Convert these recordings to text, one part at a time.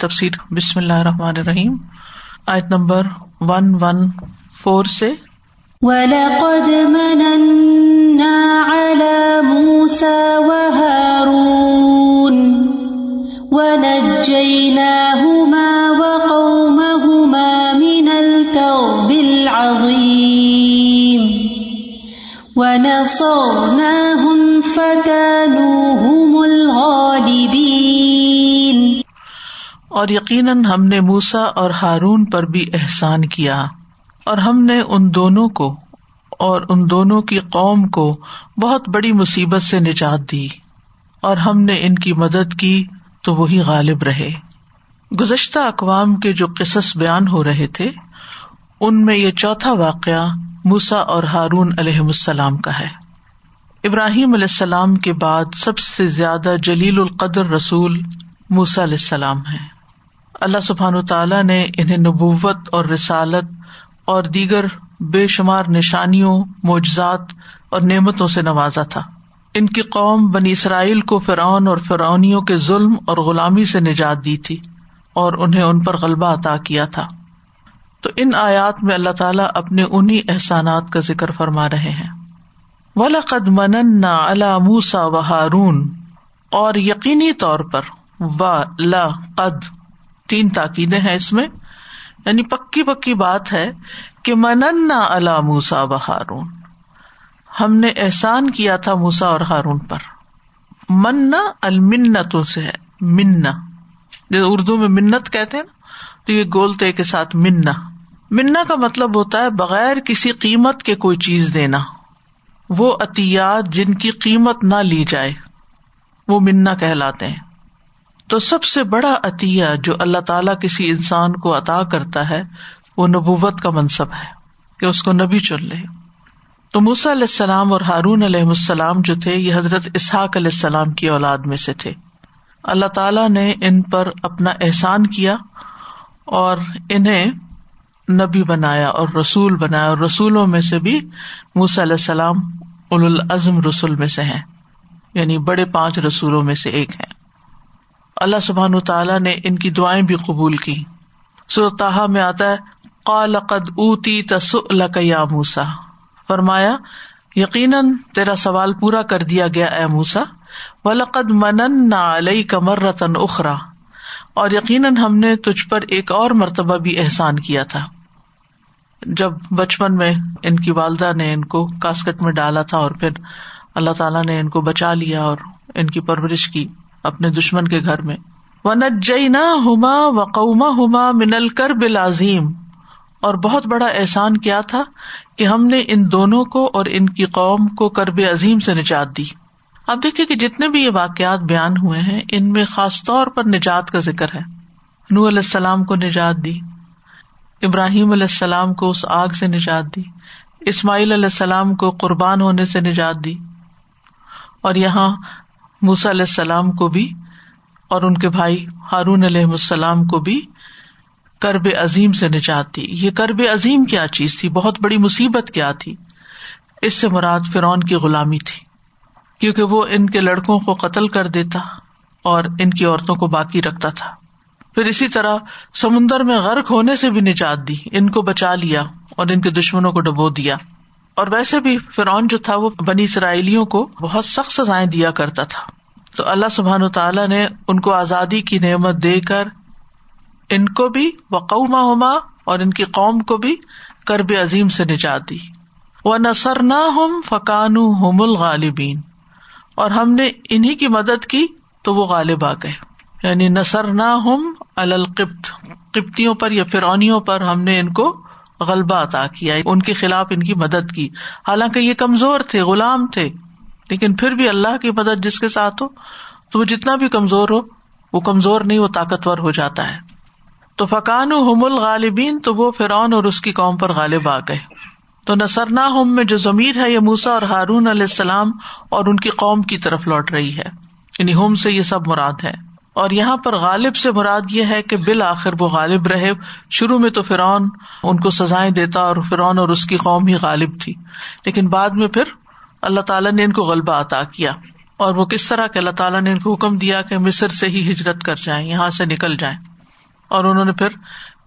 تفسیر بسم اللہ الرحمن الرحیم، آیت نمبر ون ون فور سے۔ وَلَقَدْ مَنَنَّا عَلَى مُوسَى وَهَارُونَ وَنَجَّيْنَاهُمَا وَقَوْمَهُمَا مِنَ الْكَرْبِ الْعَظِيمِ وَنَصَرْنَاهُمْ فَكَانُوا هُمُ الْغَالِبِينَ اور یقیناً ہم نے موسا اور ہارون پر بھی احسان کیا اور ہم نے ان دونوں کو اور ان دونوں کی قوم کو بہت بڑی مصیبت سے نجات دی اور ہم نے ان کی مدد کی تو وہی غالب رہے۔ گزشتہ اقوام کے جو قصص بیان ہو رہے تھے، ان میں یہ چوتھا واقعہ موسا اور ہارون علیہ السلام کا ہے۔ ابراہیم علیہ السلام کے بعد سب سے زیادہ جلیل القدر رسول موسا علیہ السلام ہے اللہ سبحان تعالیٰ نے انہیں نبوت اور رسالت اور دیگر بے شمار نشانیوں، معجزات اور نعمتوں سے نوازا تھا۔ ان کی قوم بنی اسرائیل کو فرعون اور فرونیوں کے ظلم اور غلامی سے نجات دی تھی اور انہیں ان پر غلبہ عطا کیا تھا۔ تو ان آیات میں اللہ تعالیٰ اپنے انہیں احسانات کا ذکر فرما رہے ہیں۔ ولقد من اللہ موسا و ہارون اور یقینی طور پر و لا قد تین تاکیدیں ہیں اس میں۔ یعنی پکی پکی بات ہے کہ مننا اللہ موسا و ہارون۔ ہم نے احسان کیا تھا موسا اور ہارون پر۔ منا المنتوں سے ہے منا جو اردو میں منت کہتے ہیں نا، تو یہ گولتے کے ساتھ منا منا کا مطلب ہوتا ہے بغیر کسی قیمت کے کوئی چیز دینا۔ وہ عطیات جن کی قیمت نہ لی جائے، وہ منا کہلاتے ہیں۔ تو سب سے بڑا عطیہ جو اللہ تعالیٰ کسی انسان کو عطا کرتا ہے، وہ نبوت کا منصب ہے کہ اس کو نبی چن لے۔ تو موسا علیہ السلام اور ہارون علیہ السلام جو تھے، یہ حضرت اسحاق علیہ السلام کی اولاد میں سے تھے۔ اللہ تعالیٰ نے ان پر اپنا احسان کیا اور انہیں نبی بنایا اور رسول بنایا۔ اور رسولوں میں سے بھی موسا علیہ السلام العزم رسول میں سے ہیں یعنی بڑے پانچ رسولوں میں سے ایک ہیں۔ اللہ سبحان تعالیٰ نے ان کی دعائیں بھی قبول کی۔ سرتاحا میں آتا ہے، قال قد اوتی یا موسا فرمایا، یقیناً تیرا سوال پورا کر دیا گیا اے موسا و لقد منن نہ علیہ کمر رتن اخرا۔ اور یقیناً ہم نے تجھ پر ایک اور مرتبہ بھی احسان کیا تھا۔ جب بچپن میں ان کی والدہ نے ان کو کاسکٹ میں ڈالا تھا اور پھر اللہ تعالیٰ نے ان کو بچا لیا اور ان کی پرورش کی اپنے دشمن کے گھر میں۔ و نجینا ہما و قوما منل کر بلازیم اور بہت بڑا احسان کیا تھا کہ ہم نے ان دونوں کو اور ان کی قوم کو کرب عظیم سے نجات دی۔ اب دیکھیے کہ جتنے بھی یہ واقعات بیان ہوئے ہیں، ان میں خاص طور پر نجات کا ذکر ہے۔ نو علیہ السلام کو نجات دی، ابراہیم علیہ السلام کو اس آگ سے نجات دی، اسماعیل علیہ السلام کو قربان ہونے سے نجات دی۔ اور یہاں موسا علیہ السلام کو بھی اور ان کے بھائی ہارون علیہ السلام کو بھی کرب عظیم سے نجات دی۔ یہ کرب عظیم کیا چیز تھی؟ بہت بڑی مصیبت کیا تھی؟ اس سے مراد فرعون کی غلامی تھی، کیونکہ وہ ان کے لڑکوں کو قتل کر دیتا اور ان کی عورتوں کو باقی رکھتا تھا۔ پھر اسی طرح سمندر میں غرق ہونے سے بھی نجات دی، ان کو بچا لیا اور ان کے دشمنوں کو ڈبو دیا۔ اور ویسے بھی فرعون جو تھا وہ بنی اسرائیلیوں کو بہت سخت سزائیں دیا کرتا تھا۔ تو اللہ سبحان تعالیٰ نے ان کو آزادی کی نعمت دے کر ان کو بھی وقوما ہوما اور ان کی قوم کو بھی کرب عظیم سے نجات دی۔ وہ نثر نہ ہم فکان ہوم الغالبین اور ہم نے انہیں کی مدد کی تو وہ غالب آ گئے۔ یعنی نثر نہ ہم القبت قبتیوں پر یا فرونیوں پر ہم نے ان کو غلبہ عطا کیا، ان کے خلاف ان کی مدد کی۔ حالانکہ یہ کمزور تھے، غلام تھے، لیکن پھر بھی اللہ کی مدد جس کے ساتھ ہو، تو وہ جتنا بھی کمزور ہو، وہ کمزور نہیں، وہ طاقتور ہو جاتا ہے۔ تو فقان حم الغالبین، تو وہ فرعون اور اس کی قوم پر غالب آ گئے۔ تو نسرنا ہوم میں جو ضمیر ہے، یہ موسا اور ہارون علیہ السلام اور ان کی قوم کی طرف لوٹ رہی ہے۔ یعنی ہوم سے یہ سب مراد ہے۔ اور یہاں پر غالب سے مراد یہ ہے کہ بالآخر وہ غالب رہے۔ شروع میں تو فرعون ان کو سزائیں دیتا اور فرعون اور اس کی قوم ہی غالب تھی۔ لیکن بعد میں پھر اللہ تعالیٰ نے ان کو غلبہ عطا کیا۔ اور وہ کس طرح کہ اللہ تعالیٰ نے ان کو حکم دیا کہ مصر سے ہی ہجرت کر جائیں، یہاں سے نکل جائیں۔ اور انہوں نے پھر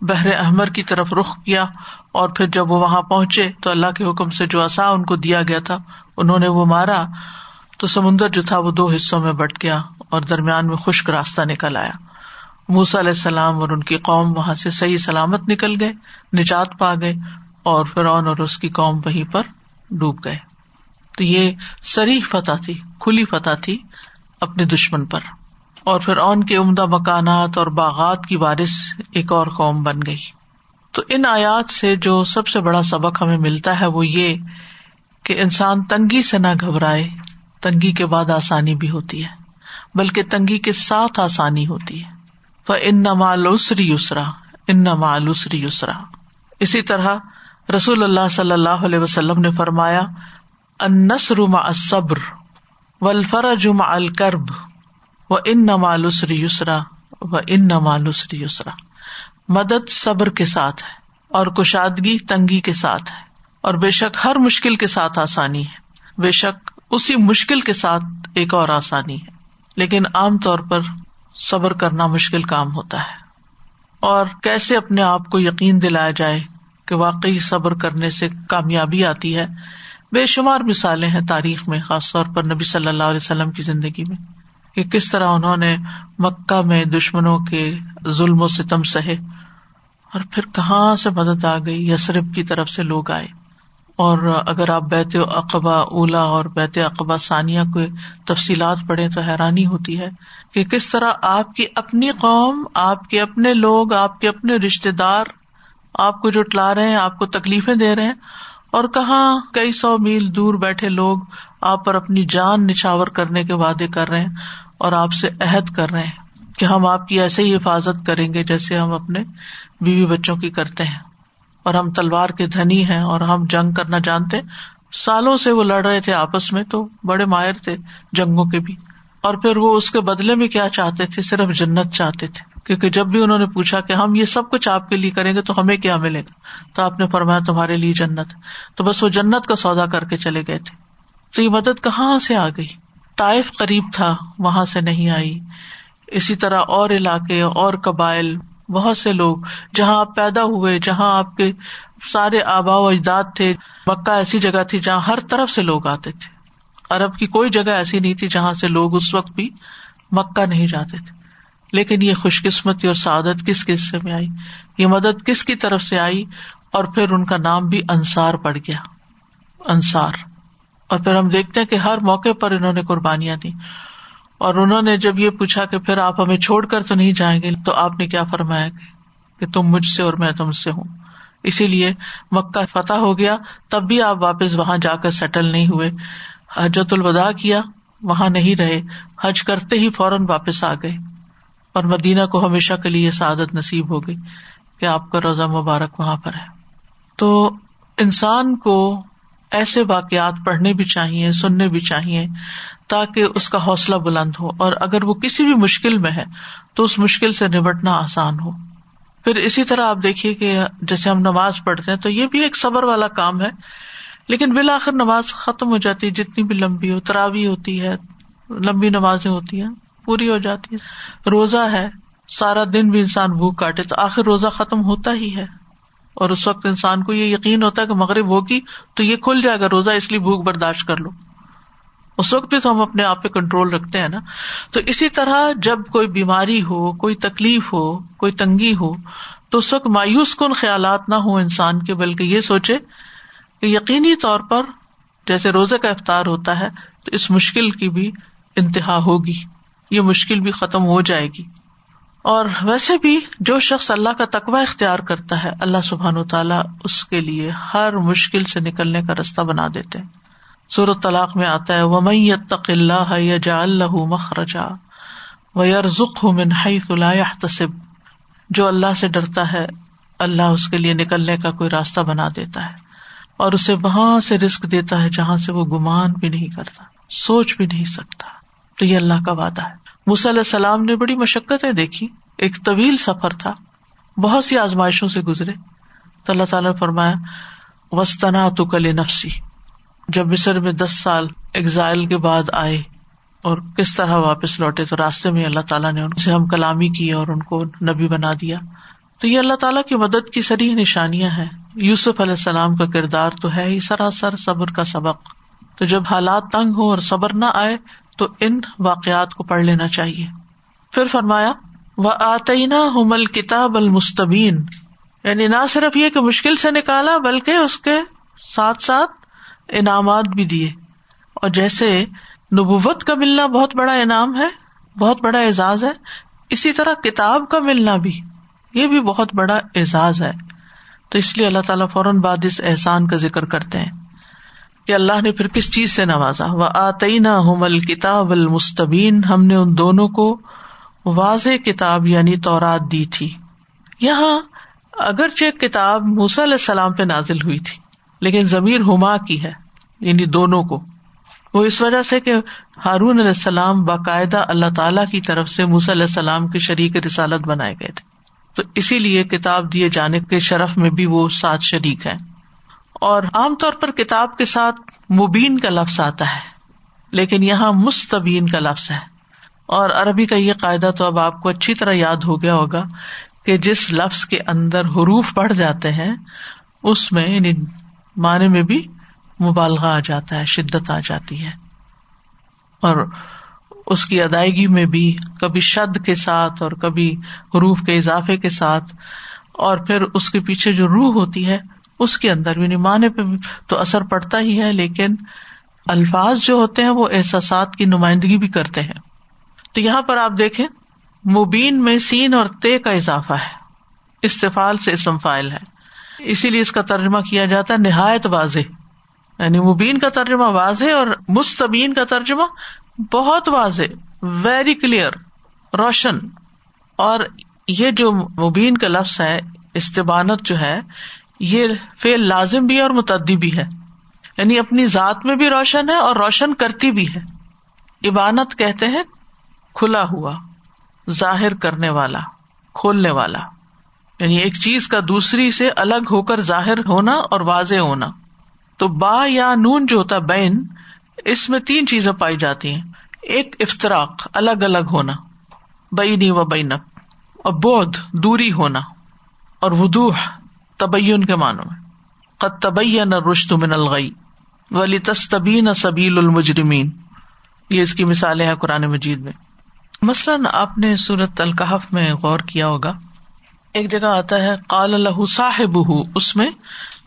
بحر احمر کی طرف رخ کیا۔ اور پھر جب وہ وہاں پہنچے تو اللہ کے حکم سے جو اصا ان کو دیا گیا تھا، انہوں نے وہ مارا۔ تو سمندر جو تھا وہ دو حصوں میں بٹ گیا۔ اور درمیان میں خشک راستہ نکل آیا۔ موسا علیہ السلام اور ان کی قوم وہاں سے صحیح سلامت نکل گئے، نجات پا گئے اور فرعون اور اس کی قوم وہیں پر ڈوب گئے۔ تو یہ سری فتح تھی، کھلی فتح تھی اپنے دشمن پر۔ اور پھر اون کے عمدہ مکانات اور باغات کی بارش ایک اور قوم بن گئی۔ تو ان آیات سے جو سب سے بڑا سبق ہمیں ملتا ہے وہ یہ کہ انسان تنگی سے نہ گھبرائے، تنگی کے بعد آسانی بھی ہوتی ہے۔ بلکہ تنگی کے ساتھ آسانی ہوتی ہے۔ وہ ان نمالوسری یسرا ان نمالوسری یسرا اسی طرح رسول اللہ صلی اللہ علیہ وسلم نے فرمایا انسر مع صبر والفرج مع الکرب و ان نمالوسری یسرا و ان نمالوسری یسرا مدد صبر کے ساتھ ہے اور کشادگی تنگی کے ساتھ ہے اور بے شک ہر مشکل کے ساتھ آسانی ہے۔ بے شک اسی مشکل کے ساتھ ایک اور آسانی ہے۔ لیکن عام طور پر صبر کرنا مشکل کام ہوتا ہے۔ اور کیسے اپنے آپ کو یقین دلایا جائے کہ واقعی صبر کرنے سے کامیابی آتی ہے، بے شمار مثالیں ہیں تاریخ میں، خاص طور پر نبی صلی اللہ علیہ وسلم کی زندگی میں، کہ کس طرح انہوں نے مکہ میں دشمنوں کے ظلم و ستم سہے اور پھر کہاں سے مدد آ گئی یسرف کی طرف سے لوگ آئے۔ اور اگر آپ بیت اقبا اولا اور بیت اقبا ثانیہ کو تفصیلات پڑھے تو حیرانی ہوتی ہے کہ کس طرح آپ کی اپنی قوم، آپ کے اپنے لوگ، آپ کے اپنے رشتے دار آپ کو جو ٹلا رہے ہیں، آپ کو تکلیفیں دے رہے ہیں اور کہاں کئی سو میل دور بیٹھے لوگ آپ پر اپنی جان نچھاور کرنے کے وعدے کر رہے ہیں اور آپ سے عہد کر رہے ہیں کہ ہم آپ کی ایسے ہی حفاظت کریں گے جیسے ہم اپنے بیوی بچوں کی کرتے ہیں۔ اور ہم تلوار کے دھنی ہیں اور ہم جنگ کرنا جانتے سالوں سے وہ لڑ رہے تھے آپس میں تو بڑے ماہر تھے جنگوں کے بھی۔ اور پھر وہ اس کے بدلے میں کیا چاہتے تھے؟ صرف جنت چاہتے تھے۔ کیونکہ جب بھی انہوں نے پوچھا کہ ہم یہ سب کچھ آپ کے لیے کریں گے تو ہمیں کیا ملے گا؟ تو آپ نے فرمایا تمہارے لیے جنت۔ تو بس وہ جنت کا سودا کر کے چلے گئے تھے۔ تو یہ مدد کہاں سے آ گئی؟ طائف قریب تھا، وہاں سے نہیں آئی۔ اسی طرح اور علاقے اور قبائل بہت سے لوگ، جہاں آپ پیدا ہوئے، جہاں آپ کے سارے آبا و اجداد تھے، مکہ ایسی جگہ تھی جہاں ہر طرف سے لوگ آتے تھے۔ ارب کی کوئی جگہ ایسی نہیں تھی جہاں سے لوگ اس وقت بھی مکہ نہیں جاتے تھے۔ لیکن یہ خوش قسمتی اور سعادت کس قصے میں آئی؟ یہ مدد کس کی طرف سے آئی؟ اور پھر ان کا نام بھی انصار پڑ گیا۔ انصار۔ اور پھر ہم دیکھتے ہیں کہ ہر موقع پر انہوں نے قربانیاں دی اور انہوں نے جب یہ پوچھا کہ پھر آپ ہمیں چھوڑ کر تو نہیں جائیں گے، تو آپ نے کیا فرمایا کہ تم مجھ سے اور میں تم سے ہوں۔ اسی لیے مکہ فتح ہو گیا، تب بھی آپ واپس وہاں جا کر سیٹل نہیں ہوئے۔ حجت الوداع کیا، وہاں نہیں رہے، حج کرتے ہی فوراً واپس آ گئے۔ اور مدینہ کو ہمیشہ کے لیے سعادت نصیب ہو گئی کہ آپ کا روزہ مبارک وہاں پر ہے۔ تو انسان کو ایسے واقعات پڑھنے بھی چاہیے، سننے بھی چاہیے تاکہ اس کا حوصلہ بلند ہو اور اگر وہ کسی بھی مشکل میں ہے تو اس مشکل سے نمٹنا آسان ہو۔ پھر اسی طرح آپ دیکھیے کہ جیسے ہم نماز پڑھتے ہیں تو یہ بھی ایک صبر والا کام ہے، لیکن بالآخر نماز ختم ہو جاتی ہے، جتنی بھی لمبی ہو تراوی ہوتی ہے، لمبی نمازیں ہوتی ہیں، پوری ہو جاتی ہے روزہ ہے، سارا دن بھی انسان بھوک کاٹے تو آخر روزہ ختم ہوتا ہی ہے۔ اور اس وقت انسان کو یہ یقین ہوتا ہے کہ مغرب ہوگی تو یہ کھل جائے گا، روزہ اس لیے بھوک برداشت کر لو۔ اس وقت بھی تو ہم اپنے آپ پہ کنٹرول رکھتے ہیں نا۔ تو اسی طرح جب کوئی بیماری ہو، کوئی تکلیف ہو، کوئی تنگی ہو، تو اس وقت مایوس کن خیالات نہ ہو انسان کے، بلکہ یہ سوچے کہ یقینی طور پر جیسے روزے کا افطار ہوتا ہے، تو اس مشکل کی بھی انتہا ہوگی۔ یہ مشکل بھی ختم ہو جائے گی۔ اور ویسے بھی جو شخص اللہ کا تقوی اختیار کرتا ہے، اللہ سبحان و تعالیٰ اس کے لیے ہر مشکل سے نکلنے کا رستہ بنا دیتے ہیں۔ صورت طلاق میں آتا ہے ومئی تق اللہ یا اللہ مخرجا و یرزق تصب جو اللہ سے ڈرتا ہے، اللہ اس کے لیے نکلنے کا کوئی راستہ بنا دیتا ہے اور اسے وہاں سے رسک دیتا ہے جہاں سے وہ گمان بھی نہیں کرتا، سوچ بھی نہیں سکتا۔ تو یہ اللہ کا وعدہ ہے۔ علیہ السلام نے بڑی مشقتیں دیکھی۔ ایک طویل سفر تھا۔ بہت سی آزمائشوں سے گزرے۔ تو اللہ تعالیٰ نے فرمایا وسطنا تو کل نفسی جب مصر میں دس سال ایگزائل کے بعد آئے اور کس طرح واپس لوٹے تو راستے میں اللہ تعالیٰ نے ان سے ہم کلامی کی اور ان کو نبی بنا دیا۔ تو یہ اللہ تعالیٰ کی مدد کی سری نشانیاں ہیں۔ یوسف علیہ السلام کا کردار تو ہے ہی سراسر صبر کا سبق۔ تو جب حالات تنگ ہو اور صبر نہ آئے تو ان واقعات کو پڑھ لینا چاہیے۔ پھر فرمایا وہ آتئینہ حمل کتاب المستبین یعنی نہ صرف یہ کہ مشکل سے نکالا بلکہ اس کے ساتھ ساتھ انعامات بھی دیے۔ اور جیسے نبوت کا ملنا بہت بڑا انعام ہے، بہت بڑا اعزاز ہے، اسی طرح کتاب کا ملنا بھی، یہ بھی بہت بڑا اعزاز ہے۔ تو اس لیے اللہ تعالیٰ فوراً بعد اس احسان کا ذکر کرتے ہیں کہ اللہ نے پھر کس چیز سے نوازا۔ وہ آتئینہ حمل کتاب المستبین ہم نے ان دونوں کو واضح کتاب یعنی تورات دی تھی۔ یہاں اگرچہ کتاب موسا علیہ السلام پہ نازل ہوئی تھی لیکن ضمیر ہما کی ہے یعنی دونوں کو۔ وہ اس وجہ سے کہ ہارون علیہ السلام باقاعدہ اللہ تعالیٰ کی طرف سے موسی علیہ السلام کے شریک رسالت بنائے گئے تھے۔ تو اسی لیے کتاب دیے جانے کے شرف میں بھی وہ سات شریک ہے اور عام طور پر کتاب کے ساتھ مبین کا لفظ آتا ہے، لیکن یہاں مستبین کا لفظ ہے۔ اور عربی کا یہ قاعدہ تو اب آپ کو اچھی طرح یاد ہو گیا ہوگا کہ جس لفظ کے اندر حروف بڑھ جاتے ہیں، اس میں یعنی معنی میں بھی مبالغہ آ جاتا ہے، شدت آ جاتی ہے۔ اور اس کی ادائیگی میں بھی کبھی شد کے ساتھ اور کبھی حروف کے اضافے کے ساتھ۔ اور پھر اس کے پیچھے جو روح ہوتی ہے، اس کے اندر بھی معنی پہ تو اثر پڑتا ہی ہے، لیکن الفاظ جو ہوتے ہیں وہ احساسات کی نمائندگی بھی کرتے ہیں۔ تو یہاں پر آپ دیکھیں، مبین میں سین اور تے کا اضافہ ہے۔ استفال سے اسم فائل ہے۔ اسی لیے اس کا ترجمہ کیا جاتا ہے نہایت واضح۔ یعنی مبین کا ترجمہ واضح اور مستبین کا ترجمہ بہت واضح ویری کلیئر روشن۔ اور یہ جو مبین کا لفظ ہے، استبانت جو ہے، یہ فیل لازم بھی ہے اور متعدی بھی ہے۔ یعنی اپنی ذات میں بھی روشن ہے اور روشن کرتی بھی ہے۔ عبانت کہتے ہیں کھلا ہوا، ظاہر کرنے والا، کھولنے والا۔ یعنی ایک چیز کا دوسری سے الگ ہو کر ظاہر ہونا اور واضح ہونا۔ تو با یا نون جو ہوتا بین، اس میں تین چیزیں پائی جاتی ہیں۔ ایک افطراک الگ الگ ہونا۔ بینی و بینک۔ اور بودھ دوری ہونا۔ اور ودوح تبین کے معنوں میں۔ قد تبین رشت من الغی۔ ولی تستبین سبیل المجرمین یہ اس کی مثالیں ہیں قرآن مجید میں۔ مثلاً آپ نے سورت القحف میں غور کیا ہوگا۔ ایک جگہ آتا ہے، قال اللہ صاحب اس میں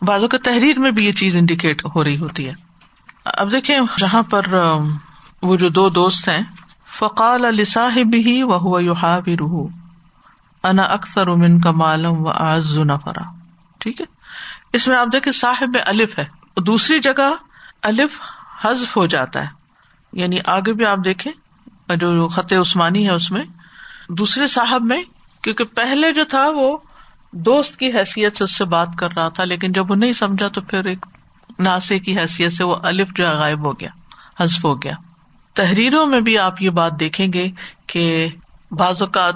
بازو کا تحریر میں بھی یہ چیز انڈیکیٹ ہو رہی ہوتی ہے۔ اب دیکھیں جہاں پر وہ جو دو دوست ہیں، فقال علی صاحب ہی وہ روح انا اکثر امن کا معلوم و آز نفرا۔ ٹھیک ہے؟ اس میں آپ دیکھیں صاحب میں الف ہے۔ دوسری جگہ الف حذف ہو جاتا ہے۔ یعنی آگے بھی آپ دیکھیں، جو خط عثمانی ہے اس میں، دوسرے صاحب میں کیونکہ پہلے جو تھا وہ دوست کی حیثیت سے اس سے بات کر رہا تھا، لیکن جب وہ نہیں سمجھا تو پھر ایک ناسے کی حیثیت سے وہ الف جو ہے غائب ہو گیا، حذف ہو گیا۔ تحریروں میں بھی آپ یہ بات دیکھیں گے کہ بعض اوقات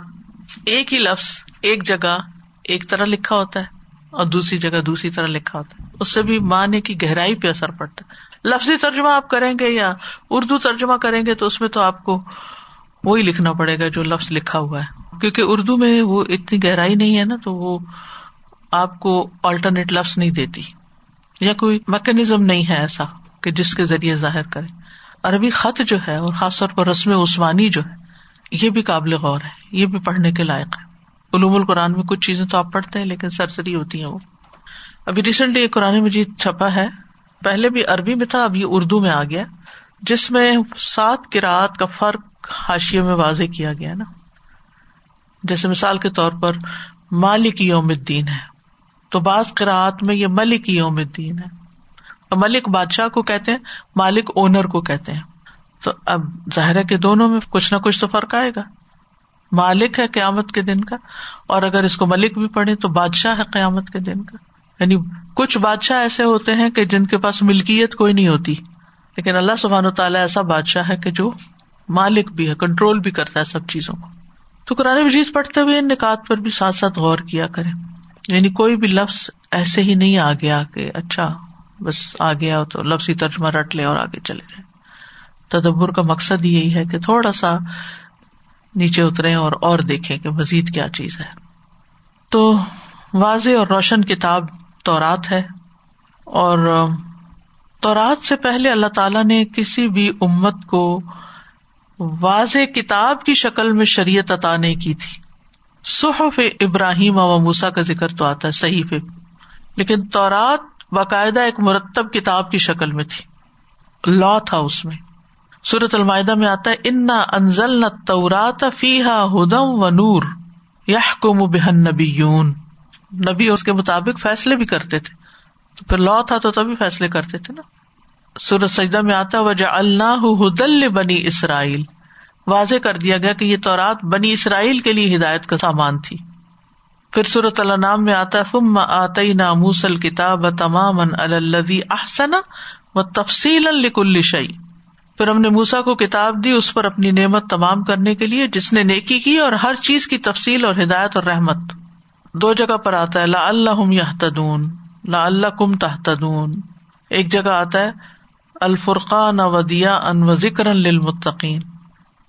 ایک ہی لفظ ایک جگہ ایک طرح لکھا ہوتا ہے اور دوسری جگہ دوسری طرح لکھا ہوتا ہے۔ اس سے بھی معنی کی گہرائی پہ اثر پڑتا ہے۔ لفظی ترجمہ آپ کریں گے یا اردو ترجمہ کریں گے تو اس میں تو آپ کو وہی لکھنا پڑے گا جو لفظ لکھا ہوا ہے۔ کیونکہ اردو میں وہ اتنی گہرائی نہیں ہے نا تو وہ آپ کو آلٹرنیٹ لفظ نہیں دیتی یا کوئی میکنیزم نہیں ہے ایسا کہ جس کے ذریعے ظاہر کرے۔ عربی خط جو ہے اور خاص طور پر رسم عثمانی جو ہے، یہ بھی قابل غور ہے، یہ بھی پڑھنے کے لائق ہے۔ علوم القرآن میں کچھ چیزیں تو آپ پڑھتے ہیں لیکن سرسری ہوتی ہیں وہ۔ ابھی ریسنٹلی ایک قرآن مجید چھپا ہے۔ پہلے بھی عربی میں تھا، اب یہ اردو میں آ گیا، جس میں سات کراط کا فرق حاشیے میں واضح کیا گیا نا۔ جیسے مثال کے طور پر مالک یوم الدین ہے، تو بعض قرآت میں یہ ملک یوم الدین ہے۔ ملک بادشاہ کو کہتے ہیں، مالک اونر کو کہتے ہیں۔ تو اب ظاہر ہے کہ دونوں میں کچھ نہ کچھ تو فرق آئے گا۔ مالک ہے قیامت کے دن کا، اور اگر اس کو ملک بھی پڑھے تو بادشاہ ہے قیامت کے دن کا۔ یعنی کچھ بادشاہ ایسے ہوتے ہیں کہ جن کے پاس ملکیت کوئی نہیں ہوتی۔ لیکن اللہ سبحان و تعالیٰ ایسا بادشاہ ہے کہ جو مالک بھی ہے کنٹرول بھی کرتا ہے سب چیزوں کو۔ تو قرآن مجید پڑھتے ہوئے ان نکات پر بھی ساتھ ساتھ غور کیا کریں۔ یعنی کوئی بھی لفظ ایسے ہی نہیں آ گیا کہ اچھا بس آ گیا تو لفظ ہی ترجمہ رٹ لے اور آگے چلے جائیں۔ تدبر کا مقصد یہی ہے کہ تھوڑا سا نیچے اترے اور اور دیکھیں کہ مزید کیا چیز ہے۔ تو واضح اور روشن کتاب تورات ہے اور تورات سے پہلے اللہ تعالیٰ نے کسی بھی امت کو واضح کتاب کی شکل میں شریعت عطا نہیں کی تھی۔ صحف ابراہیم و موسا کا ذکر تو آتا ہے صحیح پہ لیکن تورات باقاعدہ ایک مرتب کتاب کی شکل میں تھی۔ لا تھا اس میں۔ سورت المائدہ میں آتا ہے ان انزل نہ تورات فیحا ہدم و نور یا کو بہن نبی نبی اس کے مطابق فیصلے بھی کرتے تھے۔ تو پھر لا تھا تو تبھی فیصلے کرتے تھے نا۔ سورت سجدہ میں آتا وجہ اللہ ہدل بنی اسرائیل واضح کر دیا گیا کہ یہ تورات بنی اسرائیل کے لیے ہدایت کا سامان تھی۔ پھر صورت اللہ نام میں آتا فم آتی نا موسل کتاب تمام احسن و تفصیل الکل شعی پھر ہم نے موسا کو کتاب دی، اس پر اپنی نعمت تمام کرنے کے لیے، جس نے نیکی کی اور ہر چیز کی تفصیل اور ہدایت اور رحمت۔ دو جگہ پر آتا ہے لا اللہ یا تدون لا اللہ کم تحتدون ایک جگہ آتا ہے الفرقان ودیا ان و ذکر للمتقین۔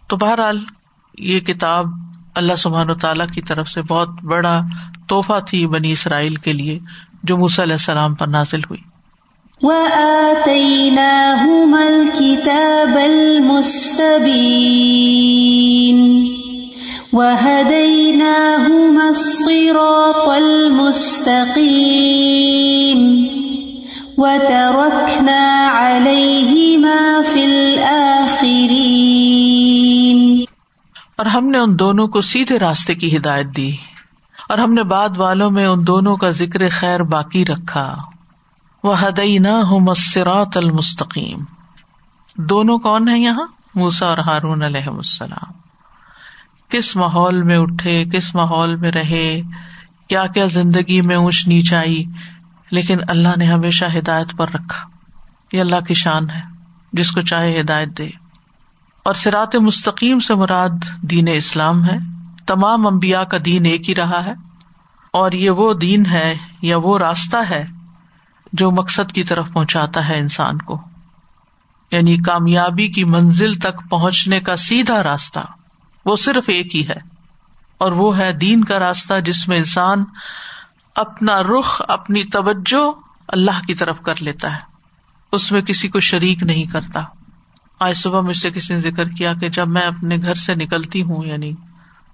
تو بہرحال یہ کتاب اللہ سبحان و تعالیٰ کی طرف سے بہت بڑا تحفہ تھی بنی اسرائیل کے لیے، جو موسی علیہ السلام پر نازل ہوئی۔ وتركنا عليهما في الآخرين. اور ہم نے ان دونوں کو سیدھے راستے کی ہدایت دی اور ہم نے بعد والوں میں ان دونوں کا ذکر خیر باقی رکھا. وہ ہدئی نہ مسرات المستقیم دونوں کون ہیں یہاں؟ موسا اور ہارون علیہ السلام. کس ماحول میں اٹھے، کس ماحول میں رہے کیا کیا زندگی میں اونچ نیچ آئی لیکن اللہ نے ہمیشہ ہدایت پر رکھا۔ یہ اللہ کی شان ہے، جس کو چاہے ہدایت دے۔ اور سرات مستقیم سے مراد دین اسلام ہے۔ تمام امبیا کا دین ایک ہی رہا ہے۔ اور یہ وہ دین ہے یا وہ راستہ ہے جو مقصد کی طرف پہنچاتا ہے انسان کو۔ یعنی کامیابی کی منزل تک پہنچنے کا سیدھا راستہ۔ وہ صرف ایک ہی ہے۔ اور وہ ہے دین کا راستہ جس میں انسان اپنا رخ، اپنی توجہ اللہ کی طرف کر لیتا ہے۔ اس میں کسی کو شریک نہیں کرتا۔ آج صبح مجھ سے کسی نے ذکر کیا کہ جب میں اپنے گھر سے نکلتی ہوں یعنی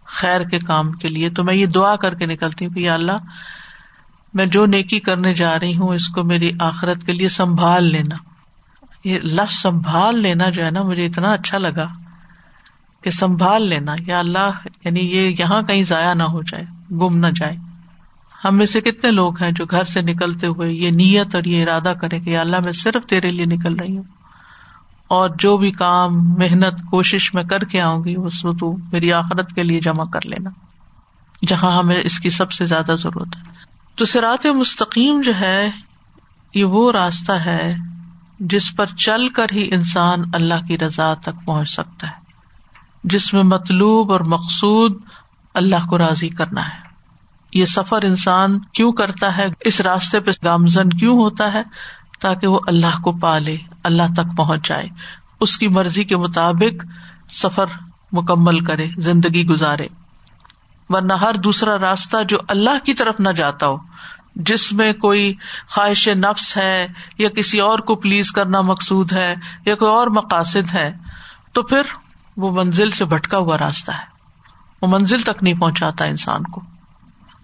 خیر کے کام کے لیے، تو میں یہ دعا کر کے نکلتی ہوں کہ یا اللہ، میں جو نیکی کرنے جا رہی ہوں، اس کو میری آخرت کے لیے سنبھال لینا۔ یہ لفظ سنبھال لینا جو ہے نا، مجھے اتنا اچھا لگا کہ سنبھال لینا۔ یا اللہ یعنی یہ یہاں کہیں ضائع نہ ہو جائے، گم نہ جائے۔ ہم میں سے کتنے لوگ ہیں جو گھر سے نکلتے ہوئے یہ نیت اور یہ ارادہ کرے کہ اللہ میں صرف تیرے لیے نکل رہی ہوں اور جو بھی کام، محنت، کوشش میں کر کے آؤں گی، اس تو میری آخرت کے لیے جمع کر لینا۔ جہاں ہمیں اس کی سب سے زیادہ ضرورت ہے۔ تو سرات مستقیم جو ہے، یہ وہ راستہ ہے جس پر چل کر ہی انسان اللہ کی رضا تک پہنچ سکتا ہے۔ جس میں مطلوب اور مقصود اللہ کو راضی کرنا ہے۔ یہ سفر انسان کیوں کرتا ہے؟ اس راستے پہ گامزن کیوں ہوتا ہے؟ تاکہ وہ اللہ کو پالے، اللہ تک پہنچ جائے۔ اس کی مرضی کے مطابق سفر مکمل کرے، زندگی گزارے۔ ورنہ ہر دوسرا راستہ جو اللہ کی طرف نہ جاتا ہو، جس میں کوئی خواہش نفس ہے یا کسی اور کو پلیز کرنا مقصود ہے یا کوئی اور مقاصد ہے، تو پھر وہ منزل سے بھٹکا ہوا راستہ ہے۔ وہ منزل تک نہیں پہنچاتا انسان کو۔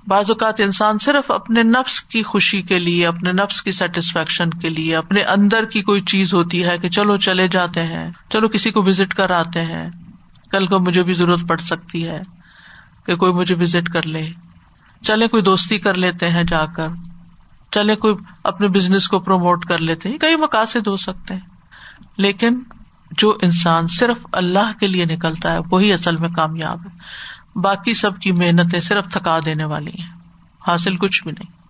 بعض اوقات انسان صرف اپنے نفس کی خوشی کے لیے، اپنے نفس کی سیٹسفیکشن کے لیے، اپنے اندر کی کوئی چیز ہوتی ہے کہ چلو چلے جاتے ہیں، چلو کسی کو وزٹ کر آتے ہیں۔ کل کو مجھے بھی ضرورت پڑ سکتی ہے کہ کوئی مجھے وزٹ کر لے۔ چلے کوئی دوستی کر لیتے ہیں جا کر۔ چلے کوئی اپنے بزنس کو پروموٹ کر لیتے ہیں۔ کئی مقاصد ہو سکتے ہیں۔ لیکن جو انسان صرف اللہ کے لیے نکلتا ہے، وہی اصل میں کامیاب ہے۔ باقی سب کی محنتیں صرف تھکا دینے والی ہیں۔ حاصل کچھ بھی نہیں۔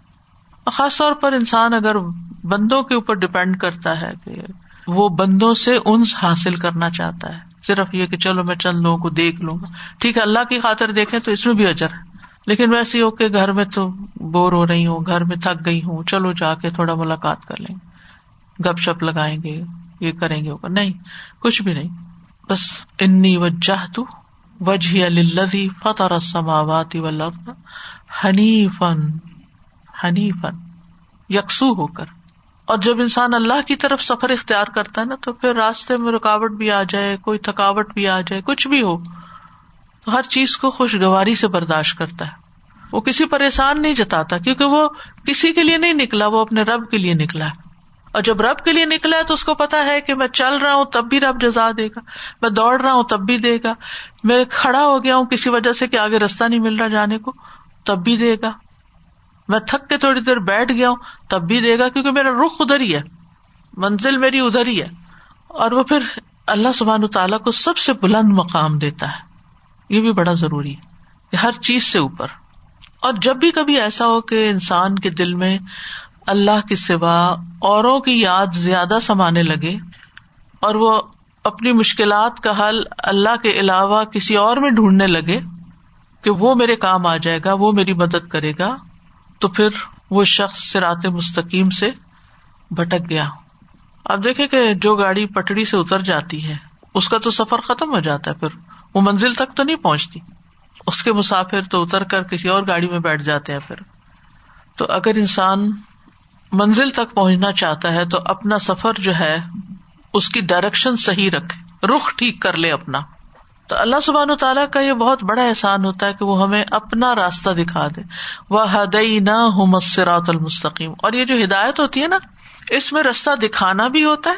خاص طور پر انسان اگر بندوں کے اوپر ڈپینڈ کرتا ہے کہ وہ بندوں سے انس حاصل کرنا چاہتا ہے۔ صرف یہ کہ چلو میں چند لوگوں کو دیکھ لوں گا۔ ٹھیک ہے، اللہ کی خاطر دیکھے تو اس میں بھی اجر ہے۔ لیکن ویسے ہو کہ گھر میں تو بور ہو رہی ہوں، گھر میں تھک گئی ہوں، چلو جا کے تھوڑا ملاقات کر لیں۔ گپ شپ لگائیں گے، یہ کریں گے نہیں، کچھ بھی نہیں۔ بس انی وجہ تو وجہ للذی فطر السماوات والارض حنیفن حنیفن یکسو ہو کر۔ اور جب انسان اللہ کی طرف سفر اختیار کرتا ہے نا، تو پھر راستے میں رکاوٹ بھی آ جائے، کوئی تھکاوٹ بھی آ جائے، کچھ بھی ہو، تو ہر چیز کو خوشگواری سے برداشت کرتا ہے۔ وہ کسی پریشان نہیں جتاتا، کیونکہ وہ کسی کے لیے نہیں نکلا، وہ اپنے رب کے لیے نکلا ہے۔ اور جب رب کے لیے نکلا ہے تو اس کو پتا ہے کہ میں چل رہا ہوں تب بھی رب جزا دے گا۔ میں دوڑ رہا ہوں تب بھی دے گا۔ میں کھڑا ہو گیا ہوں کسی وجہ سے کہ آگے رستہ نہیں مل رہا جانے کو، تب بھی دے گا۔ میں تھک کے تھوڑی دیر بیٹھ گیا ہوں، تب بھی دے گا، کیونکہ میرا رخ ادھر ہی ہے۔ منزل میری ادھر ہی ہے۔ اور وہ پھر اللہ سبحان تعالیٰ کو سب سے بلند مقام دیتا ہے۔ یہ بھی بڑا ضروری ہے کہ ہر چیز سے اوپر۔ اور جب بھی کبھی ایسا ہو کہ انسان کے دل میں اللہ کے سوا اوروں کی یاد زیادہ سمانے لگے اور وہ اپنی مشکلات کا حل اللہ کے علاوہ کسی اور میں ڈھونڈنے لگے کہ وہ میرے کام آ جائے گا، وہ میری مدد کرے گا، تو پھر وہ شخص سرات مستقیم سے بھٹک گیا۔ اب دیکھے کہ جو گاڑی پٹڑی سے اتر جاتی ہے، اس کا تو سفر ختم ہو جاتا ہے، پھر وہ منزل تک تو نہیں پہنچتی۔ اس کے مسافر تو اتر کر کسی اور گاڑی میں بیٹھ جاتے ہیں پھر۔ تو اگر انسان منزل تک پہنچنا چاہتا ہے تو اپنا سفر جو ہے، اس کی ڈائریکشن صحیح رکھے۔ رخ ٹھیک کر لے اپنا۔ تو اللہ سبحان و تعالیٰ کا یہ بہت بڑا احسان ہوتا ہے کہ وہ ہمیں اپنا راستہ دکھا دے۔ وہ ہدئی نہ ہو مسرات المستقیم اور یہ جو ہدایت ہوتی ہے نا، اس میں راستہ دکھانا بھی ہوتا ہے،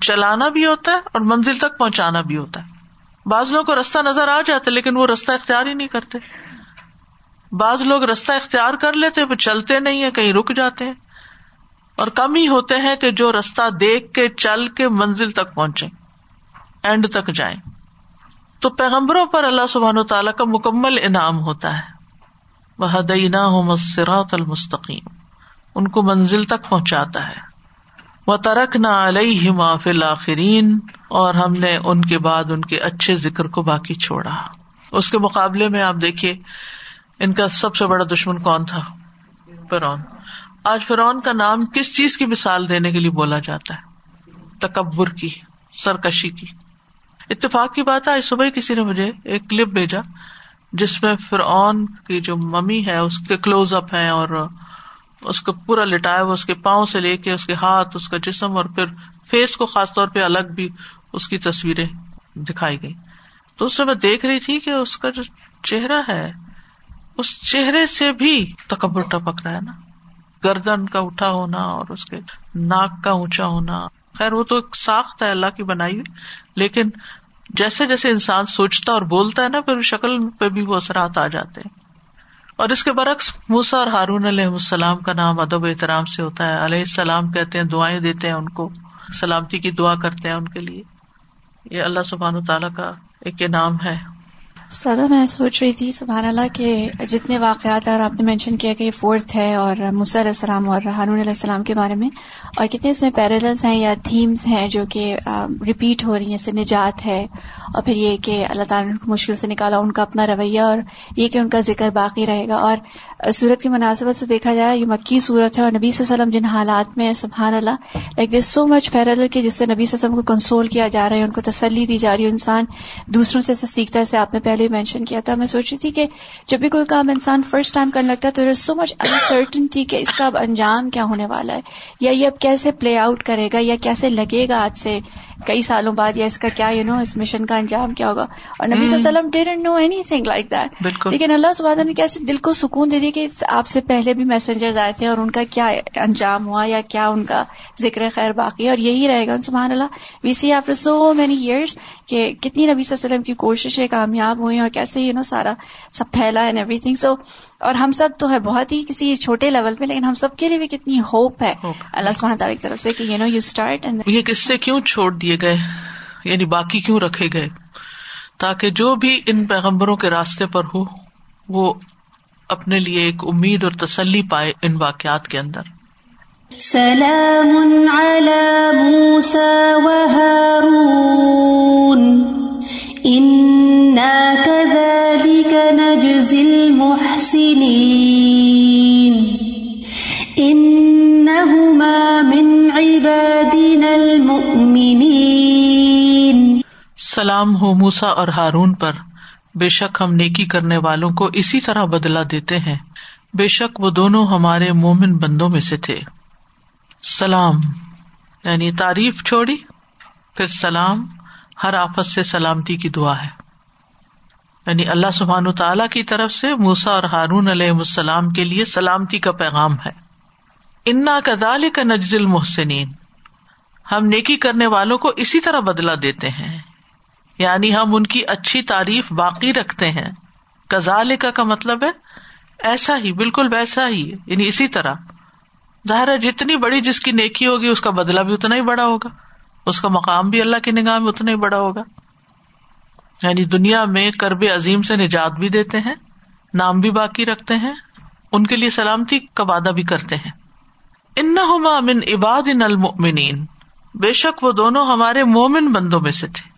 چلانا بھی ہوتا ہے اور منزل تک پہنچانا بھی ہوتا ہے۔ بعض لوگوں کو رستہ نظر آ جاتا ہے، لیکن وہ رستہ اختیار ہی نہیں کرتے۔ بعض لوگ رستہ اختیار کر لیتے پھر چلتے نہیں ہے کہیں رک جاتے ہیں۔ اور کم ہی ہوتے ہیں کہ جو رستہ دیکھ کے چل کے منزل تک پہنچے اینڈ تک جائیں۔ تو پیغمبروں پر اللہ سبحان و تعالیٰ کا مکمل انعام ہوتا ہے۔ وہ ہدعینہ مسرات المستقیم ان کو منزل تک پہنچاتا ہے۔ وہ ترک نہ علیہ معافل آخرین اور ہم نے ان کے بعد ان کے اچھے ذکر کو باقی چھوڑا۔ اس کے مقابلے میں آپ دیکھیے، ان کا سب سے بڑا دشمن کون تھا؟ فرون آج فرون کا نام کس چیز کی مثال دینے کے لیے بولا جاتا ہے؟ تکبر کی، سرکشی کی۔ اتفاق کی بات آج صبح کسی نے مجھے ایک کلپ بھیجا، جس میں فرعون کی جو ممی ہے، اس کے کلوز اپ ہے اور اس کو پورا لٹایا ہوا اس کے پاؤں سے لے کے، اس کے ہاتھ، اس کا جسم اور پھر فیس کو خاص طور پہ الگ بھی اس کی تصویریں دکھائی گئی تو اس سے میں دیکھ رہی تھی کہ اس کا جو چہرہ ہے، اس چہرے سے بھی تکبر ٹپک رہا ہے نا۔ گردن کا اٹھا ہونا اور اس کے ناک کا اونچا ہونا۔ خیر، وہ تو ایک ساخت ہے اللہ کی بنائی ہوئی، لیکن جیسے جیسے انسان سوچتا اور بولتا ہے نا، پھر شکل پہ بھی وہ اثرات آ جاتے ہیں۔ اور اس کے برعکس موسا اور ہارون علیہ السلام کا نام ادب احترام سے ہوتا ہے۔ علیہ السلام کہتے ہیں، دعائیں دیتے ہیں ان کو، سلامتی کی دعا کرتے ہیں ان کے لیے۔ یہ اللہ سبحان تعالیٰ کا ایک نام ہے۔ سادہ میں سوچ رہی تھی، سبحان اللہ کے جتنے واقعات ہیں اور آپ نے مینشن کیا کہ یہ فورتھ ہے اور علیہ السلام اور ہارون علیہ السلام کے بارے میں، اور کتنے اس میں پیرلس ہیں یا تھیمس ہیں جو کہ ریپیٹ ہو رہی ہیں جیسے نجات ہے، اور پھر یہ کہ اللہ تعالیٰ نے ان کو مشکل سے نکالا، ان کا اپنا رویہ اور یہ کہ ان کا ذکر باقی رہے گا، اور صورت کی مناسبت سے دیکھا جائے، یہ مکی صورت ہے اور نبی صلی اللہ علیہ وسلم جن حالات میں سبحان اللہ like this so much parallel کہ جس سے نبی صلی اللہ علیہ وسلم کو کنسول کیا جا رہا ہے، ان کو تسلی دی جا رہی ہے، انسان دوسروں سے سیکھتا ہے آپ نے پہلے مینشن کیا تھا۔ میں سوچ رہی تھی کہ جب بھی کوئی کام انسان فرسٹ ٹائم کرنے لگتا ہے تو سو مچ انسرٹنٹی کہ اس کا اب انجام کیا ہونے والا ہے۔ یا یہ اب کیسے پلے آؤٹ کرے گا یا کیسے لگے گا آج سے کئی سالوں بعد یا اس کا کیا یو نو اس مشن کا انجام کیا ہوگا۔ اور نبی صلی اللہ علیہ وسلم no anything like that لیکن اللہ سبحانہ نے کیسے دل کو سکون دے دیا کہ آپ سے پہلے بھی میسنجر آئے تھے اور ان کا کیا انجام ہوا یا کیا ان کا ذکر خیر باقی اور یہی رہے گا۔ سبحان اللہ we see after so many years کہ کتنی نبی صلی اللہ علیہ وسلم کی کوششیں کامیاب ہوئی اور کیسے یو نو سارا سب پھیلا اینڈ ایوری تھنگ سو اور ہم سب تو ہے بہت ہی کسی چھوٹے لیول پہ لیکن ہم سب کے لیے بھی کتنی ہوپ ہے۔ اللہ سبحانہ تعالیٰ کی طرف سے کہ یو نو یو اسٹارٹ یہ قصے کیوں چھوڑ دیے گئے؟ یعنی باقی کیوں رکھے گئے؟ تاکہ جو بھی ان پیغمبروں کے راستے پر ہو وہ اپنے لیے ایک امید اور تسلی پائے ان واقعات کے اندر۔ سلام نجزي المحسنين إنهما من ہو موسا اور ہارون پر۔ بے شک ہم نیکی کرنے والوں کو اسی طرح بدلا دیتے ہیں۔ بے شک وہ دونوں ہمارے مومن بندوں میں سے تھے۔ سلام یعنی تعریف چھوڑی، پھر سلام ہر آفت سے سلامتی کی دعا ہے۔ یعنی اللہ سبحان تعالی کی طرف سے موسا اور ہارون علیہ السلام کے لیے سلامتی کا پیغام ہے۔ انا کدال کا نجزل محسنین ہم نیکی کرنے والوں کو اسی طرح بدلا دیتے ہیں۔ یعنی ہم ان کی اچھی تعریف باقی رکھتے ہیں۔ کزال کا مطلب ہے، ایسا ہی، بالکل ویسا ہی یعنی اسی طرح۔ ظاہر ہے، جتنی بڑی جس کی نیکی ہوگی، اس کا بدلا بھی اتنا ہی بڑا ہوگا۔ اس کا مقام بھی اللہ کی نگاہ میں اتنا ہی بڑا ہوگا۔ یعنی دنیا میں کرب عظیم سے نجات بھی دیتے ہیں، نام بھی باقی رکھتے ہیں، ان کے لیے سلامتی کا وعدہ بھی کرتے ہیں۔ ان من عباد ان المنین بے شک وہ دونوں ہمارے مومن بندوں میں سے تھے۔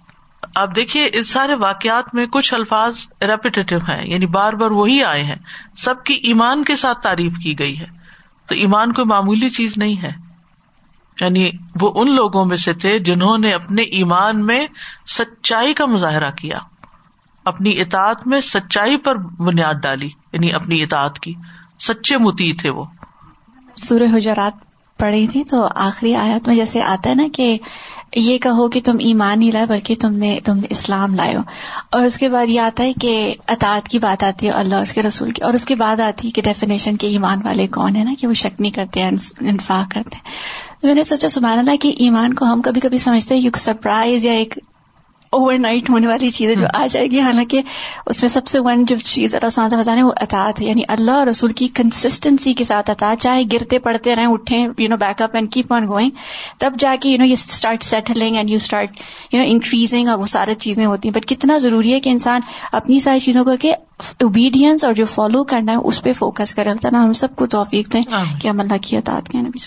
اب دیکھیے، ان سارے واقعات میں کچھ الفاظ ریپیٹیو ہیں یعنی بار بار وہی آئے ہیں۔ سب کی ایمان کے ساتھ تعریف کی گئی ہے۔ تو ایمان کوئی معمولی چیز نہیں ہے۔ یعنی وہ ان لوگوں میں سے تھے جنہوں نے اپنے ایمان میں سچائی کا مظاہرہ کیا، اپنی اطاعت میں سچائی پر بنیاد ڈالی یعنی اپنی اطاعت کی، سچے متی تھے وہ۔ سورہ حجرات پڑھی تھی تو آخری آیات میں جیسے آتا ہے نا کہ یہ کہو کہ تم ایمان نہیں لائے بلکہ تم نے تم نے اسلام لائے ہو۔ اور اس کے بعد یہ آتا ہے کہ اطاعت کی بات آتی ہے اللہ اس کے رسول کی۔ اور اس کے بعد آتی ہے کہ ڈیفینیشن کے ایمان والے کون ہے نا کہ وہ شک نہیں کرتے ہیں انفاق کرتے ہیں۔ تو میں نے سوچا سبحان اللہ کہ ایمان کو ہم کبھی کبھی سمجھتے ہیں سرپرائز یا ایک اوور نائٹ ہونے والی چیزیں جو آ جائے گی حالانکہ اس میں سب سے ون جو چیز اللہ سماتا بتانے وہ اطاعت ہے یعنی اللہ اور رسول کی کنسسٹنسی کے ساتھ اطاعت چاہے گرتے پڑتے رہیں اٹھیں you know back up and keep on going تب جا کے you know you start settling and you start you know increasing اور وہ ساری چیزیں ہوتی ہیں۔ بٹ کتنا ضروری ہے کہ انسان اپنی ساری چیزوں کو کہ اوبیڈینس اور جو فالو کرنا ہے اس پہ فوکس کرے۔ اللہ تعالیٰ ہم سب کو توفیق دیں کہ ہم اللہ کی اطاعت کے نبی